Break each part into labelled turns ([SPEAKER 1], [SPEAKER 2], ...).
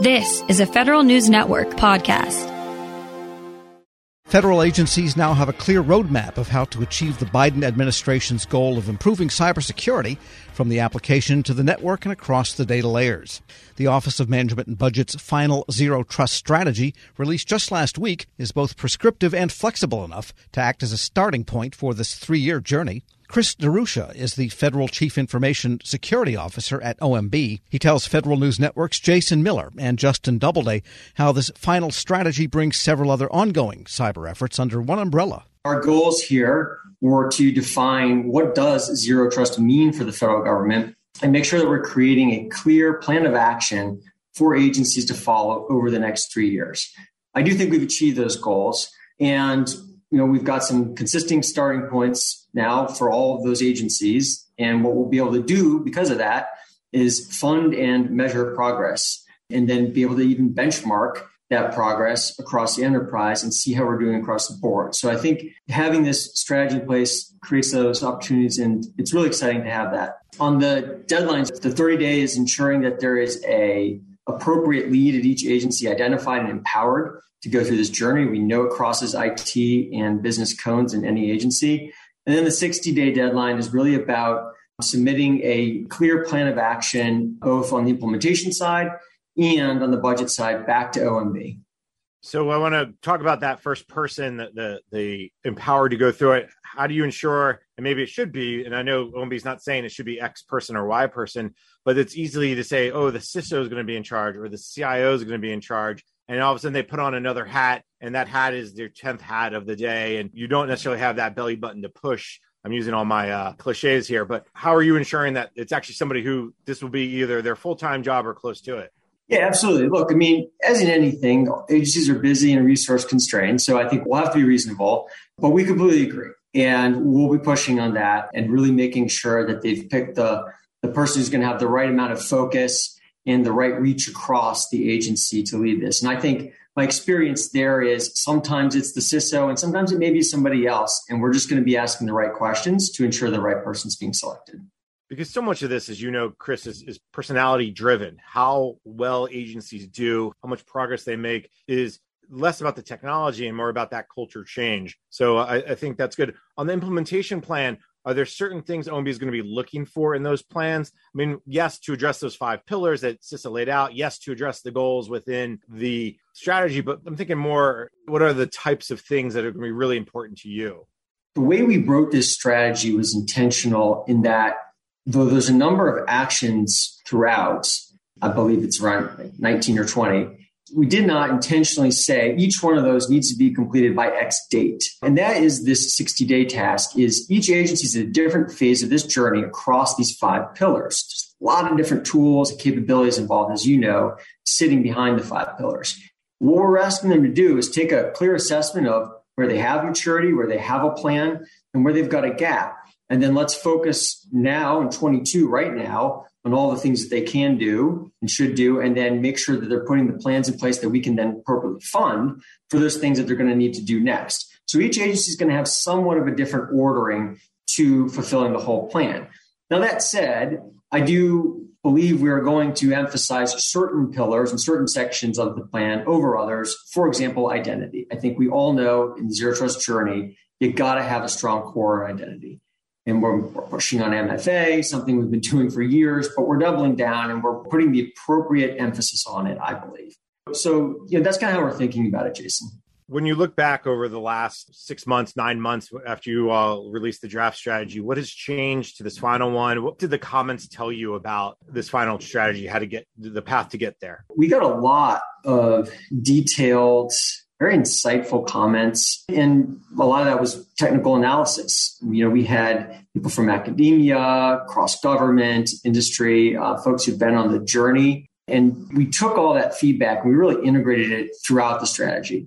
[SPEAKER 1] This is a Federal News Network podcast.
[SPEAKER 2] Federal agencies now have a clear roadmap of how to achieve the Biden administration's goal of improving cybersecurity from the application to the network and across the data layers. The Office of Management and Budget's final zero trust strategy, released just last week, is both prescriptive and flexible enough to act as a starting point for this three year journey. Chris DeRusha is the Federal Chief Information Security Officer at OMB. He tells Federal News Network's Jason Miller and Justin Doubleday how this final strategy brings several other ongoing cyber efforts under one umbrella.
[SPEAKER 3] Our goals here were to define what does zero trust mean for the federal government and make sure that we're creating a clear plan of action for agencies to follow over the next three years. I do think we've achieved those goals. And you know, we've got some consistent starting points now for all of those agencies. And what we'll be able to do because of that is fund and measure progress and then be able to even benchmark that progress across the enterprise and see how we're doing across the board. So I think having this strategy in place creates those opportunities and it's really exciting to have that. On the deadlines, the 30 days ensuring that there is a appropriate lead at each agency identified and empowered to go through this journey. We know it crosses IT and business cones in any agency. And then the 60 day deadline is really about submitting a clear plan of action, both on the implementation side and on the budget side back to OMB.
[SPEAKER 4] So I want to talk about that first person, the, the, the empowered to go through it. How do you ensure, and maybe it should be, and I know OMB is not saying it should be X person or Y person, but it's easily to say, oh, the CISO is going to be in charge or the CIO is going to be in charge and all of a sudden they put on another hat and that hat is their 10th hat of the day and you don't necessarily have that belly button to push i'm using all my uh, cliches here but how are you ensuring that it's actually somebody who this will be either their full-time job or close to it
[SPEAKER 3] yeah, absolutely. Look, I mean, as in anything, agencies are busy and resource constrained. So I think we'll have to be reasonable, but we completely agree. And we'll be pushing on that and really making sure that they've picked the, the person who's going to have the right amount of focus and the right reach across the agency to lead this. And I think my experience there is sometimes it's the CISO and sometimes it may be somebody else. And we're just going to be asking the right questions to ensure the right person's being selected.
[SPEAKER 4] Because so much of this, as you know, Chris, is, is personality driven. How well agencies do, how much progress they make is less about the technology and more about that culture change. So I, I, think that's good. On the implementation plan, are there certain things OMB is going to be looking for in those plans? I mean, yes, to address those five pillars that CISA laid out. Yes, to address the goals within the strategy. But I'm thinking more, what are the types of things that are going to be really important to you?
[SPEAKER 3] The way we wrote this strategy was intentional in that though there's a number of actions throughout, I believe it's around 19 or 20, we did not intentionally say each one of those needs to be completed by X date. And that is this 60 day task is each agency is a different phase of this journey across these five pillars. A lot of different tools and capabilities involved, as you know, sitting behind the five pillars. What we're asking them to do is take a clear assessment of where they have maturity, where they have a plan, and where they've got a gap. And then let's focus now in 22 right now on all the things that they can do and should do, and then make sure that they're putting the plans in place that we can then appropriately fund for those things that they're going to need to do next. So each agency is going to have somewhat of a different ordering to fulfilling the whole plan. Now, that said, I do believe we are going to emphasize certain pillars and certain sections of the plan over others. For example, identity. I think we all know in the zero trust journey, you got to have a strong core identity and we're, we're, pushing on MFA, something we've been doing for years, but we're doubling down and we're putting the appropriate emphasis on it, I believe. So, you know, that's kind of how we're thinking about it, Jason.
[SPEAKER 4] When you look back over the last six months, nine months after you uh, released the draft strategy, what has changed to this final one? What did the comments tell you about this final strategy, how to get the path to get there?
[SPEAKER 3] We got a lot of detailed very insightful comments. And a lot of that was technical analysis. You know, we had people from academia, cross government, industry, uh, folks who've been on the journey. And we took all that feedback and we really integrated it throughout the strategy.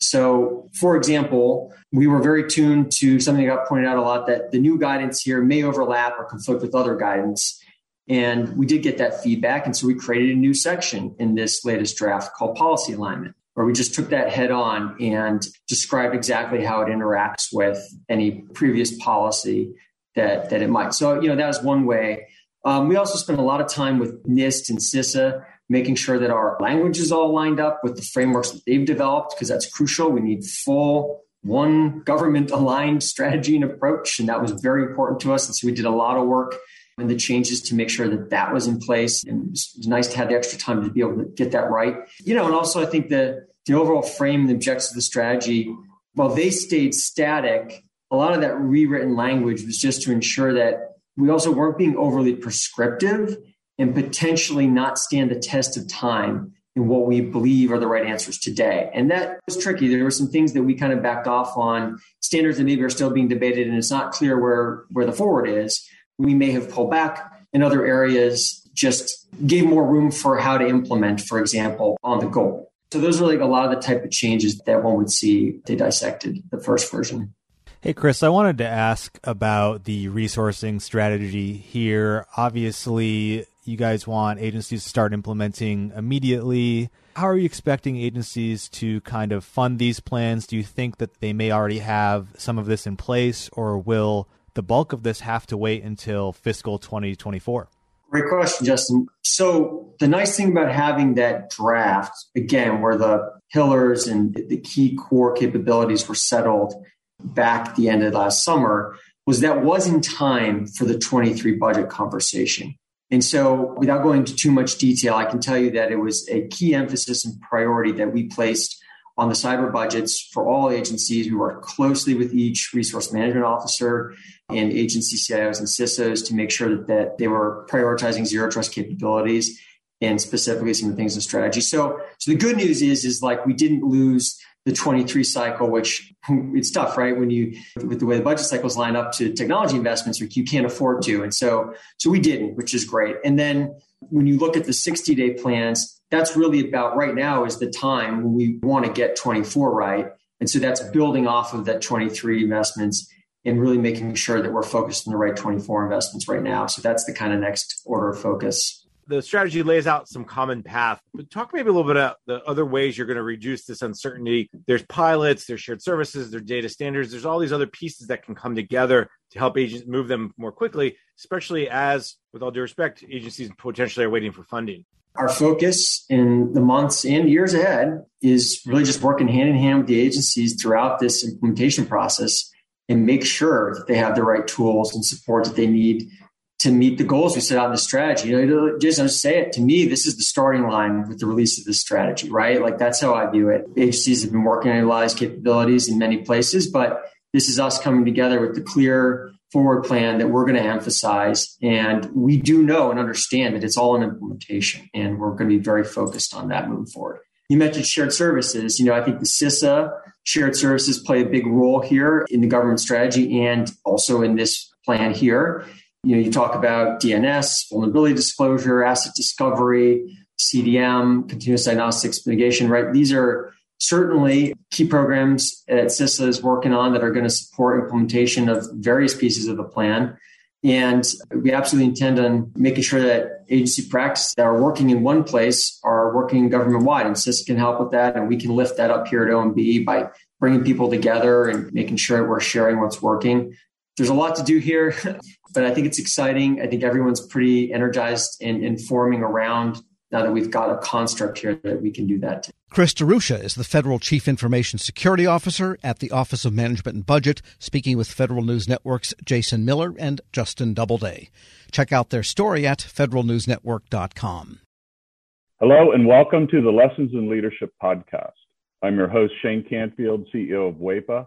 [SPEAKER 3] So, for example, we were very tuned to something that got pointed out a lot that the new guidance here may overlap or conflict with other guidance. And we did get that feedback. And so we created a new section in this latest draft called policy alignment where we just took that head on and described exactly how it interacts with any previous policy that, that it might. So, you know, that was one way. Um, we also spent a lot of time with NIST and CISA making sure that our language is all lined up with the frameworks that they've developed, because that's crucial. We need full one government aligned strategy and approach. And that was very important to us. And so we did a lot of work and the changes to make sure that that was in place. And it was, nice to have the extra time to be able to get that right. You know, and also I think the, the overall frame the objectives of the strategy, while they stayed static, a lot of that rewritten language was just to ensure that we also weren't being overly prescriptive and potentially not stand the test of time in what we believe are the right answers today. And that was tricky. There were some things that we kind of backed off on, standards that maybe are still being debated, and it's not clear where, where the forward is. We may have pulled back in other areas, just gave more room for how to implement, for example, on the goal. So those are like a lot of the type of changes that one would see they dissected the first version.
[SPEAKER 5] Hey, Chris, I wanted to ask about the resourcing strategy here. Obviously, you guys want agencies to start implementing immediately. How are you expecting agencies to kind of fund these plans? Do you think that they may already have some of this in place, or will the bulk of this have to wait until fiscal 2024?
[SPEAKER 3] Great question, Justin. So, the nice thing about having that draft, again, where the pillars and the key core capabilities were settled back the end of last summer, was that was in time for the 23 budget conversation. And so, without going into too much detail, I can tell you that it was a key emphasis and priority that we placed on the cyber budgets for all agencies. We worked closely with each resource management officer and agency CIOs and CISOs to make sure that, that they were prioritizing zero trust capabilities and specifically some of the things in strategy. So, so the good news is, is like we didn't lose the 23 cycle, which it's tough, right? When you, with the way the budget cycles line up to technology investments, you can't afford to. And so, so we didn't, which is great. And then when you look at the 60 day plans, that's really about right now is the time when we want to get 24 right. And so that's building off of that 23 investments and really making sure that we're focused on the right 24 investments right now. So that's the kind of next order of focus
[SPEAKER 4] the strategy lays out some common path. But talk maybe a little bit about the other ways you're going to reduce this uncertainty. There's pilots, there's shared services, there's data standards, there's all these other pieces that can come together to help agents move them more quickly, especially as, with all due respect, agencies potentially are waiting for funding.
[SPEAKER 3] Our focus in the months and years ahead is really just working hand in hand with the agencies throughout this implementation process and make sure that they have the right tools and support that they need to meet the goals we set out in the strategy. You know, just don't say it. To me, this is the starting line with the release of this strategy, right? Like that's how I view it. Agencies have been working on a capabilities in many places, but this is us coming together with the clear forward plan that we're going to emphasize. And we do know and understand that it's all in implementation, and we're going to be very focused on that moving forward. You mentioned shared services. You know, I think the CISA shared services play a big role here in the government strategy and also in this plan here you know, you talk about DNS, vulnerability disclosure, asset discovery, CDM, continuous diagnostics mitigation, right? These are certainly key programs that CISA is working on that are going to support implementation of various pieces of the plan. And we absolutely intend on making sure that agency practices that are working in one place are working government wide. And CISA can help with that. And we can lift that up here at OMB by bringing people together and making sure we're sharing what's working. There's a lot to do here. but I think it's exciting. I think everyone's pretty energized and, informing around now that we've got a construct here that we can do that.
[SPEAKER 2] Chris DeRusha is the Federal Chief Information Security Officer at the Office of Management and Budget, speaking with Federal News Network's Jason Miller and Justin Doubleday. Check out their story at federalnewsnetwork.com.
[SPEAKER 6] Hello, and welcome to the Lessons in Leadership podcast. I'm your host, Shane Canfield, CEO of WEPA,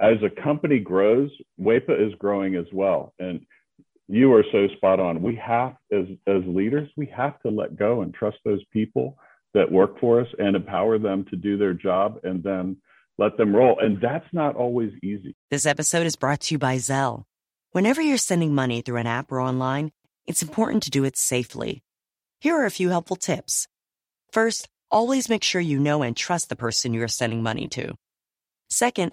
[SPEAKER 6] as a company grows, WEPA is growing as well. And you are so spot on. We have, as, as leaders, we have to let go and trust those people that work for us and empower them to do their job and then let them roll. And that's not always easy.
[SPEAKER 7] This episode is brought to you by Zelle. Whenever you're sending money through an app or online, it's important to do it safely. Here are a few helpful tips. First, always make sure you know and trust the person you are sending money to. Second,